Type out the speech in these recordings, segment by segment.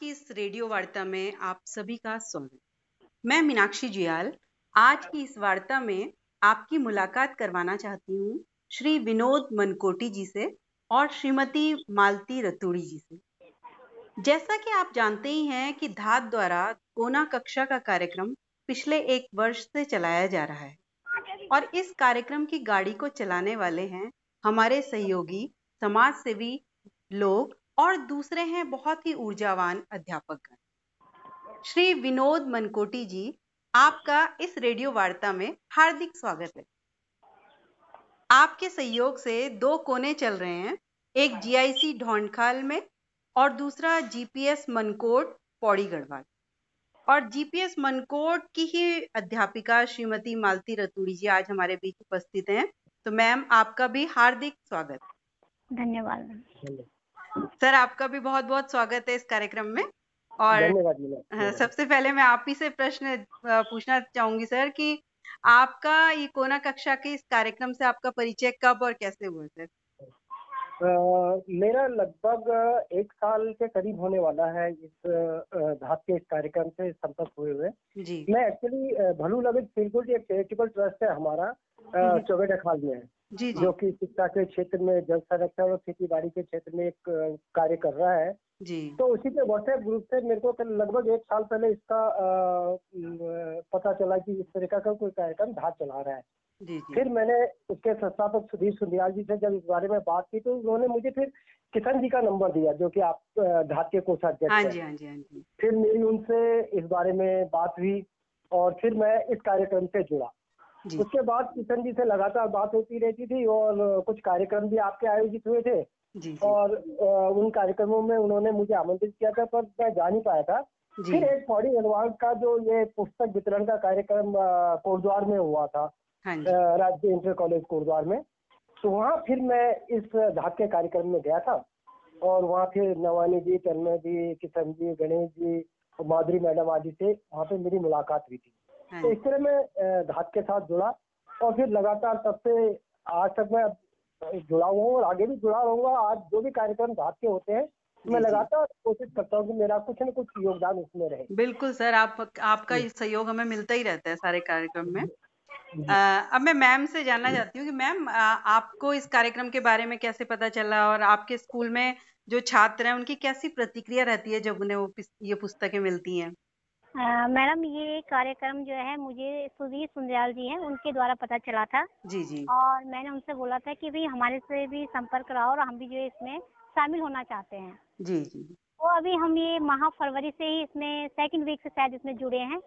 की इस रेडियो वार्ता में आप सभी का स्वागत। मैं मीनाक्षी जियाल, आज की इस वार्ता में आपकी मुलाकात करवाना चाहती हूँ श्री विनोद मनकोटी जी से और श्रीमती मालती रतूड़ी जी से। जैसा कि आप जानते ही हैं कि धात द्वारा कोना कक्षा का कार्यक्रम पिछले एक वर्ष से चलाया जा रहा है और इस कार्यक्रम की गाड़ी को चलाने वाले हैं हमारे सहयोगी समाज सेवी लोग और दूसरे हैं बहुत ही ऊर्जावान अध्यापक श्री विनोद मनकोटी जी आपका इस रेडियो वार्ता में हार्दिक स्वागत है। आपके सहयोग से दो कोने चल रहे हैं एक जीआईसी ढोंडखाल में और दूसरा जीपीएस मनकोट पौड़ी गढ़वाल। और जीपीएस मनकोट की ही अध्यापिका श्रीमती मालती रतूड़ी जी आज हमारे बीच उपस्थित हैं तो मैम आपका भी हार्दिक स्वागत। धन्यवाद। सर आपका भी बहुत बहुत स्वागत है इस कार्यक्रम में। और हाँ, सबसे पहले मैं आप ही से प्रश्न पूछना चाहूँगी सर कि आपका ये कोना कक्षा के इस कार्यक्रम से आपका परिचय कब और कैसे हुआ सर? मेरा लगभग एक साल के करीब होने वाला है इस धात के इस कार्यक्रम से संपर्क हुए हुए। मैं एक्चुअली भलू लवित फीलगुड एक चैरिटेबल ट्रस्ट है हमारा चौबे खाल में। है जी, जी. जो कि शिक्षा के क्षेत्र में जल संरक्षण और खेती बाड़ी के क्षेत्र में एक कार्य कर रहा है। जी। तो उसी के व्हाट्सएप ग्रुप से मेरे को लगभग एक साल पहले इसका पता चला कि इस तरीका का कोई कार्यक्रम धात चला रहा है। जी, जी. फिर मैंने उसके संस्थापक सुधीर सुंदियाल जी से जब इस बारे में बात की तो उन्होंने मुझे फिर किशन जी का नंबर दिया जो कि आप धात के कोषाध्यक्ष हाँ जी, हाँ जी, हाँ जी. फिर मेरी उनसे इस बारे में बात हुई और फिर मैं इस कार्यक्रम से जुड़ा उसके बाद किशन जी से लगातार बात होती रहती थी और कुछ कार्यक्रम भी आपके आयोजित हुए थे जी, जी. और उन कार्यक्रमों में उन्होंने मुझे आमंत्रित किया था पर मैं जा नहीं पाया था फिर एक फौड़ी अनुवाद का जो ये पुस्तक वितरण का कार्यक्रम कोटद्वार में हुआ था राज्य इंटर कॉलेज कोटद्वार में। तो वहाँ फिर मैं इस धाक के कार्यक्रम में गया था और वहाँ फिर नवानी जी तन्मय जी किशन जी गणेश जी माधुरी मैडम आदि से वहाँ पे मेरी मुलाकात हुई थी। हाँ तो इस तरह मैं धात के साथ जुड़ा और फिर लगातार तब से आज तक मैं जुड़ा हुआ हूँ और आगे भी जुड़ा रहूँगा। आज जो भी कार्यक्रम धात के होते हैं मैं लगातार कोशिश करता हूँ कि मेरा कुछ न कुछ योगदान उसमें रहे। बिल्कुल सर आप आपका सहयोग हमें मिलता ही रहता है सारे कार्यक्रम में। अब मैं मैम से जानना चाहती हूँ कि मैम आपको इस कार्यक्रम के बारे में कैसे पता चला और आपके स्कूल में जो छात्र हैं उनकी कैसी प्रतिक्रिया रहती है जब उन्हें वो ये पुस्तकें मिलती हैं? मैडम ये कार्यक्रम जो है मुझे सुधीर सुंदयाल जी हैं उनके द्वारा पता चला था। जी जी। और मैंने उनसे बोला था कि भाई हमारे से भी संपर्क कराओ और हम भी जो है इसमें शामिल होना चाहते हैं। जी जी। तो अभी हम ये माह फरवरी से ही इसमें सेकंड वीक से शायद इसमें जुड़े हैं।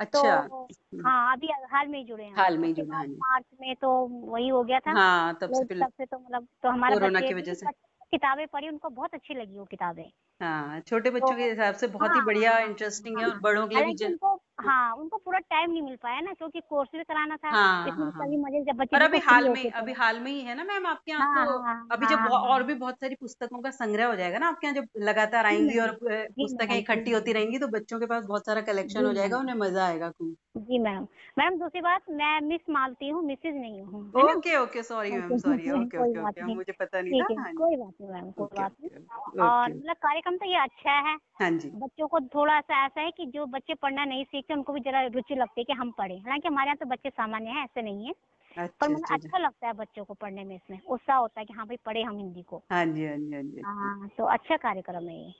अच्छा। तो हाँ अभी हाल में ही जुड़े हैं हाल में ही जुड़े हैं मार्च में तो वही हो गया था। हाँ तब से तब से तो मतलब तो हमारा कोरोना की वजह से। किताबें पढ़ी उनको बहुत अच्छी लगी वो किताबें। हाँ छोटे बच्चों तो, के हिसाब से बहुत हाँ, ही बढ़िया इंटरेस्टिंग हाँ, है। और बड़ों के लिए भी हाँ उनको पूरा टाइम नहीं मिल पाया ना क्योंकि कोर्स भी कराना था हाँ, इसमें हाँ, सभी मज़े जब बच्चे और अभी हाल में अभी हाल में ही है ना मैम आपके यहाँ हाँ, तो हाँ, अभी जब हाँ, और भी बहुत सारी पुस्तकों का संग्रह हो जाएगा ना आपके यहाँ जब लगातार आएँगी और पुस्तकें इकट्ठी होती रहेंगी तो बच्चों के पास बहुत सारा कलेक्शन हो जाएगा उन्हें मज़ा आएगा जी मैम मैम दूसरी बात मैं मिस मालती हूँ मिसेज नहीं हूँ okay okay sorry ma'am sorry okay okay okay मुझे पता नहीं था कोई बात नहीं मैम कोई बात नहीं। और मतलब कार्यक्रम तो ये अच्छा है हाँ जी। बच्चों को थोड़ा सा ऐसा है कि जो बच्चे पढ़ना नहीं सीखते उनको भी जरा रुचि लगती है कि हम पढ़े। हालाँकि हमारे यहाँ तो बच्चे सामान्य है ऐसे नहीं है अच्छा, पर मुझे अच्छा, अच्छा लगता है बच्चों को पढ़ने में इसमें। उत्साह होता है कि हाँ भाई पढ़े हम हिंदी को। हाँ जी हाँ जी हाँ जी। हाँ तो अच्छा कार्यक्रम है ये।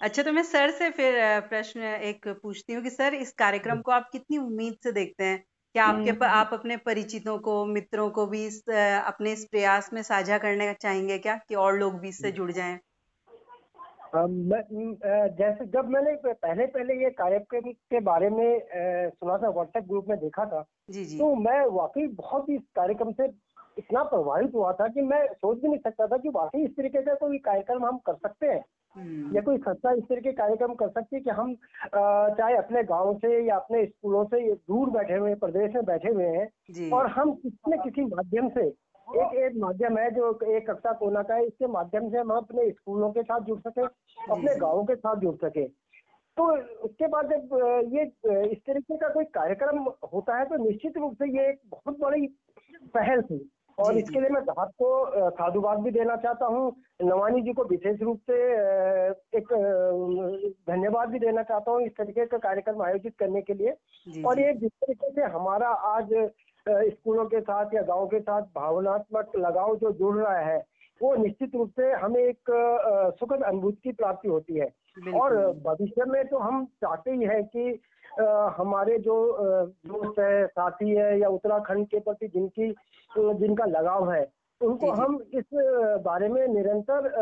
अच्छा तो मैं सर से फिर प्रश्न एक पूछती हूँ कि सर इस कार्यक्रम को आप कितनी उम्मीद से देखते हैं? क्या आपके हम्म। आप अपने परिचितों को मित्रों को भी इस अपने इस प्रयास में साझा करने का चाहेंगे क्या? कि और लोग भी इससे जुड़ जाएँ? जैसे जब मैंने पहले पहले ये कार्यक्रम के बारे में सुना था व्हाट्सएप ग्रुप में देखा था जी जी। तो मैं वाकई बहुत ही इस कार्यक्रम से इतना प्रभावित हुआ था कि मैं सोच भी नहीं सकता था कि वाकई इस तरीके का कोई कार्यक्रम हम कर सकते हैं। हम्म। या कोई संस्था इस तरह के कार्यक्रम कर सकती है कि हम चाहे अपने गाँव से या अपने स्कूलों से दूर बैठे हुए प्रदेश में बैठे हुए हैं और हम किसी न किसी माध्यम से एक एक माध्यम है जो एक कक्षा कोना का है इसके माध्यम से हम अपने स्कूलों के साथ जुड़ सके अपने गाँव के साथ जुड़ सके। तो उसके बाद जब ये इस तरीके का कोई कार्यक्रम होता है तो निश्चित रूप से ये एक बहुत बड़ी पहल थी। और इसके लिए मैं आपको साधुवाद भी देना चाहता हूँ। नवानी जी को विशेष रूप से एक धन्यवाद भी देना चाहता हूँ इस तरीके का कार्यक्रम आयोजित करने के लिए। और ये जिस तरीके से हमारा आज स्कूलों के साथ या गाँव के साथ भावनात्मक लगाव जो जुड़ रहा है वो निश्चित रूप से हमें एक सुखद अनुभूति की प्राप्ति होती है। और भविष्य में तो हम चाहते ही है कि हमारे जो दोस्त है साथी है या उत्तराखंड के प्रति जिनकी जिनका लगाव है उनको हम इस बारे में निरंतर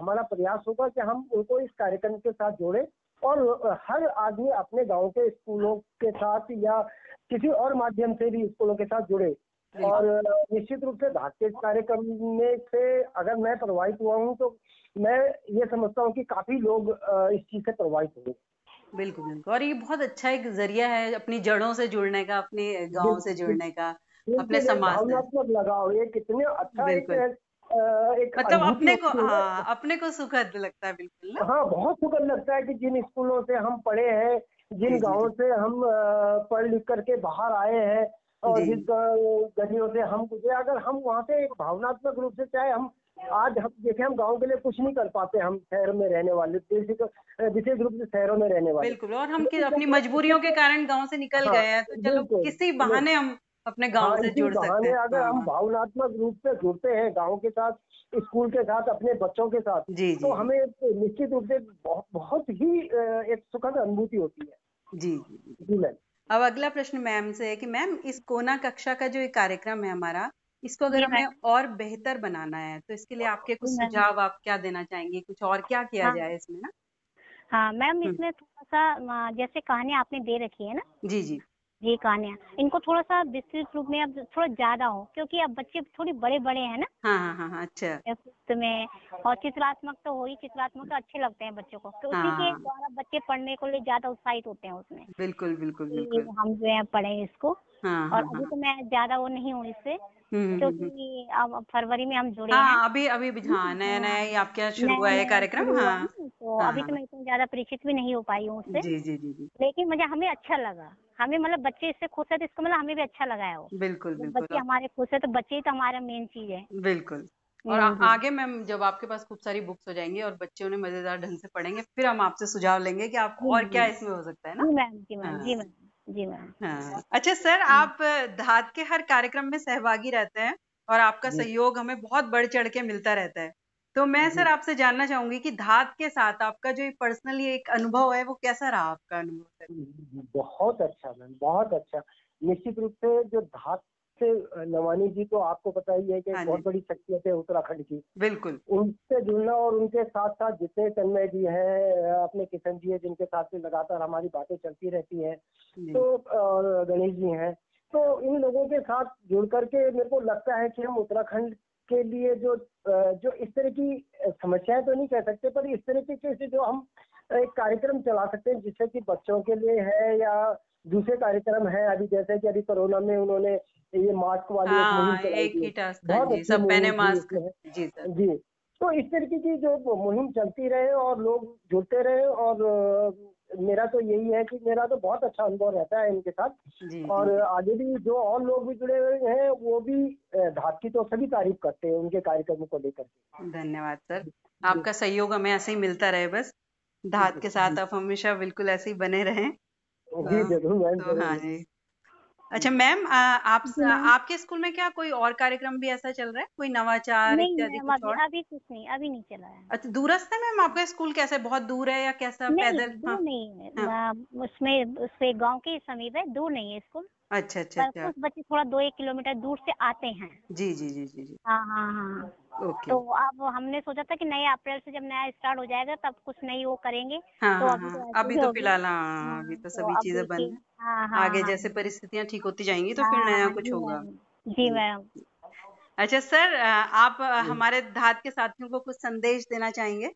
हमारा प्रयास होगा कि हम उनको इस कार्यक्रम के साथ जोड़े। और हर आदमी अपने गाँव के स्कूलों के साथ या किसी और माध्यम से भी स्कूलों के साथ जुड़े। और निश्चित रूप से भारतीय कार्यक्रम में से अगर मैं प्रभावित हुआ हूँ तो मैं ये समझता हूँ कि काफ़ी लोग इस चीज़ से प्रभावित हुए। बिल्कुल बिल्कुल। और ये बहुत अच्छा एक ज़रिया है अपनी जड़ों से जुड़ने का अपने गाँव से जुड़ने का अपने समाज भावनात्मक लगाव ये कितने अच्छा एक, एक मतलब अपने को हाँ। अपने को सुखद लगता है बिल्कुल ना? हाँ बहुत सुखद लगता है कि जिन स्कूलों से हम पढ़े हैं जिन गाँव से हम पढ़ लिख करके बाहर आए हैं और जिस गलियों से हम गुजरे अगर हम वहाँ से एक भावनात्मक रूप से चाहे हम आज हम देखे हम गाँव के लिए कुछ नहीं कर पाते हम शहर में रहने वाले विशेष रूप से शहरों में रहने वाले। बिल्कुल और हम अपनी मजबूरियों के कारण गाँव से निकल हाँ, गए हैं तो चलो किसी बहाने हम अपने गाँव हाँ, से जुड़ सकते हैं। अगर हम हाँ। भावनात्मक रूप से जुड़ते हैं गाँव के साथ स्कूल के साथ अपने बच्चों के साथ जी, तो हमें निश्चित रूप से बहुत, बहुत ही एक सुखद अनुभूति होती है। जी। जी मैम। अब अगला प्रश्न मैम से है कि मैम इस कोना कक्षा का जो एक कार्यक्रम है हमारा इसको अगर हमें और बेहतर बनाना है तो इसके लिए आपके कुछ सुझाव आप क्या देना चाहेंगे? कुछ और क्या किया हाँ, जाए इसमें ना? हाँ मैम हम्म। इसमें थोड़ा सा जैसे कहानी आपने दे रखी है ना? जी जी। ये कहानियाँ इनको थोड़ा सा विस्तृत रूप में अब थोड़ा ज़्यादा हो क्योंकि अब बच्चे थोड़ी बड़े बड़े हैं ना। हाँ हाँ हाँ, हाँ अच्छा। में और चित्रात्मक तो हो ही चित्रात्मक तो अच्छे लगते हैं बच्चों को। तो उसी हाँ, के हाँ। द्वारा बच्चे पढ़ने को लिए ज़्यादा उत्साहित होते हैं उसमें। बिल्कुल बिल्कुल बिल्कुल। हम जो है पढ़े इसको। हाँ, और अभी तो मैं ज़्यादा वो नहीं हूँ इससे हम्म, हम्म, हम्म, क्योंकि अब फरवरी में हम जुड़े हाँ, हैं अभी अभी हाँ नया नया ही। आपके शुरू हुआ है कार्यक्रम हाँ। तो हाँ, अभी तो मैं इतनी ज़्यादा परिचित भी नहीं हो पाई हूँ उससे। जी जी जी लेकिन मुझे हमें अच्छा लगा। हमें मतलब बच्चे इससे खुश है तो इसका मतलब हमें भी अच्छा लगा है वो। बिल्कुल बिल्कुल। बच्चे हमारे खुश है तो बच्चे ही तो हमारा मेन चीज़ है। बिल्कुल। और आगे मैम जब आपके पास खूब सारी बुक्स हो जाएँगी और बच्चे उन्हें मज़ेदार ढंग से पढ़ेंगे फिर हम आपसे सुझाव लेंगे कि आप और क्या इसमें हो सकता है ना? जी मैम जी मैम जी मैम। जी मैम। हाँ। अच्छा सर आप धात के हर कार्यक्रम में सहभागी रहते हैं और आपका सहयोग हमें बहुत बढ़ चढ़ के मिलता रहता है। तो मैं सर आपसे जानना चाहूँगी कि धात के साथ आपका जो पर्सनली एक अनुभव है वो कैसा रहा आपका अनुभव सर? बहुत अच्छा मैम बहुत अच्छा। निश्चित रूप से जो धात से नवानी जी तो आपको पता ही है कि हाँ बहुत बड़ी शख्सियत है उत्तराखंड की। बिल्कुल। उनसे जुड़ना और उनके साथ साथ जितने तन्मय जी हैं अपने किशन जी है जिनके साथ में लगातार हमारी बातें चलती रहती है तो गणेश जी हैं तो इन लोगों के साथ जुड़ करके मेरे को लगता है कि हम उत्तराखंड के लिए जो जो इस तरह की समस्याएँ तो नहीं कह सकते पर इस तरीके से जो हम एक कार्यक्रम चला सकते हैं जिससे कि बच्चों के लिए है या दूसरे कार्यक्रम है? अभी जैसे कि अभी कोरोना में उन्होंने ये मास्क वाली हाँ, एक ही टास्क बहुत सब पहने मास्क जी जी तो इस तरीके की जो मुहिम चलती रहे और लोग जुड़ते रहे और मेरा तो यही है कि मेरा तो बहुत अच्छा अनुभव रहता है इनके साथ। जी, और जी. आगे भी जो और लोग भी जुड़े हुए हैं वो भी धात की तो सभी तारीफ़ करते हैं उनके कार्यक्रमों को लेकर धन्यवाद सर आपका सहयोग हमें ऐसे ही मिलता रहे बस। धात के साथ आप हमेशा बिल्कुल ऐसे ही बने रहें। जी ज़रूर तो हाँ जी। अच्छा मैम आप आपके स्कूल में क्या कोई और कार्यक्रम भी ऐसा चल रहा है? कोई नवाचार इत्यादि कुछ और? अभी कुछ नहीं अभी नहीं चला है। अच्छा दूरस्थ है मैम आपका स्कूल? कैसे बहुत दूर है या कैसा नहीं, पैदल? दूर हाँ, नहीं है। हाँ, उसमें उससे गाँव के समीप है दूर नहीं है स्कूल। अच्छा अच्छा अच्छा। कुछ बच्चे थोड़ा दो एक किलोमीटर दूर से आते हैं। जी जी जी जी जी। हाँ हाँ हाँ। ओके। तो अब हमने सोचा था कि नए अप्रैल से जब नया स्टार्ट हो जाएगा तब कुछ नई वो करेंगे। हाँ, तो हाँ, अभी तो अभी तो फ़िलहाल हाँ अभी तो सभी चीज़ें बंद हाँ, हाँ, आगे जैसे परिस्थितियाँ ठीक होती जाएँगी तो फिर नया कुछ होगा। जी मैम। अच्छा सर आप हमारे धात के साथियों को कुछ संदेश देना चाहेंगे?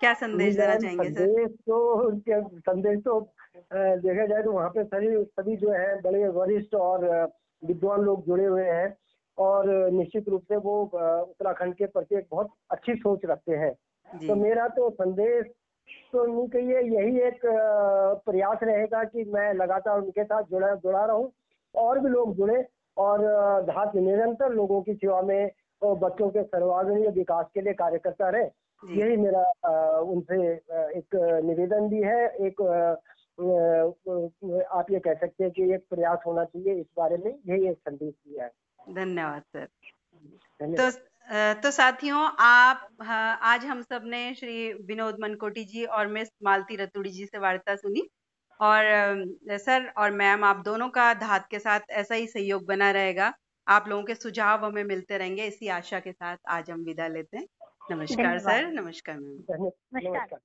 क्या संदेश देना चाहेंगे सर? तो संदेश तो देखा जाए तो वहाँ पे सभी सभी जो है बड़े वरिष्ठ और विद्वान लोग जुड़े हुए हैं। और निश्चित रूप से वो उत्तराखंड के प्रति एक बहुत अच्छी सोच रखते हैं। तो मेरा तो संदेश तो नहीं कहिए यही एक प्रयास रहेगा कि मैं लगातार उनके साथ जुड़ा जुड़ा रहूँ और भी लोग जुड़े और धात निरंतर लोगों की सेवा में और बच्चों के सर्वांगीण विकास के लिए कार्य करता रहे यही मेरा उनसे एक निवेदन भी है। एक आप ये कह सकते हैं कि एक प्रयास होना चाहिए इस बारे में यही एक संदेश दिया है। धन्यवाद सर। तो तो साथियों आप आज हम सबने श्री विनोद मनकोटी जी और मिस मालती रतुड़ी जी से वार्ता सुनी। और सर और मैम आप दोनों का धात के साथ ऐसा ही सहयोग बना रहेगा। आप लोगों के सुझाव हमें मिलते रहेंगे इसी आशा के साथ आज हम विदा लेते हैं। नमस्कार सर। नमस्कार मैम। नमस्कार।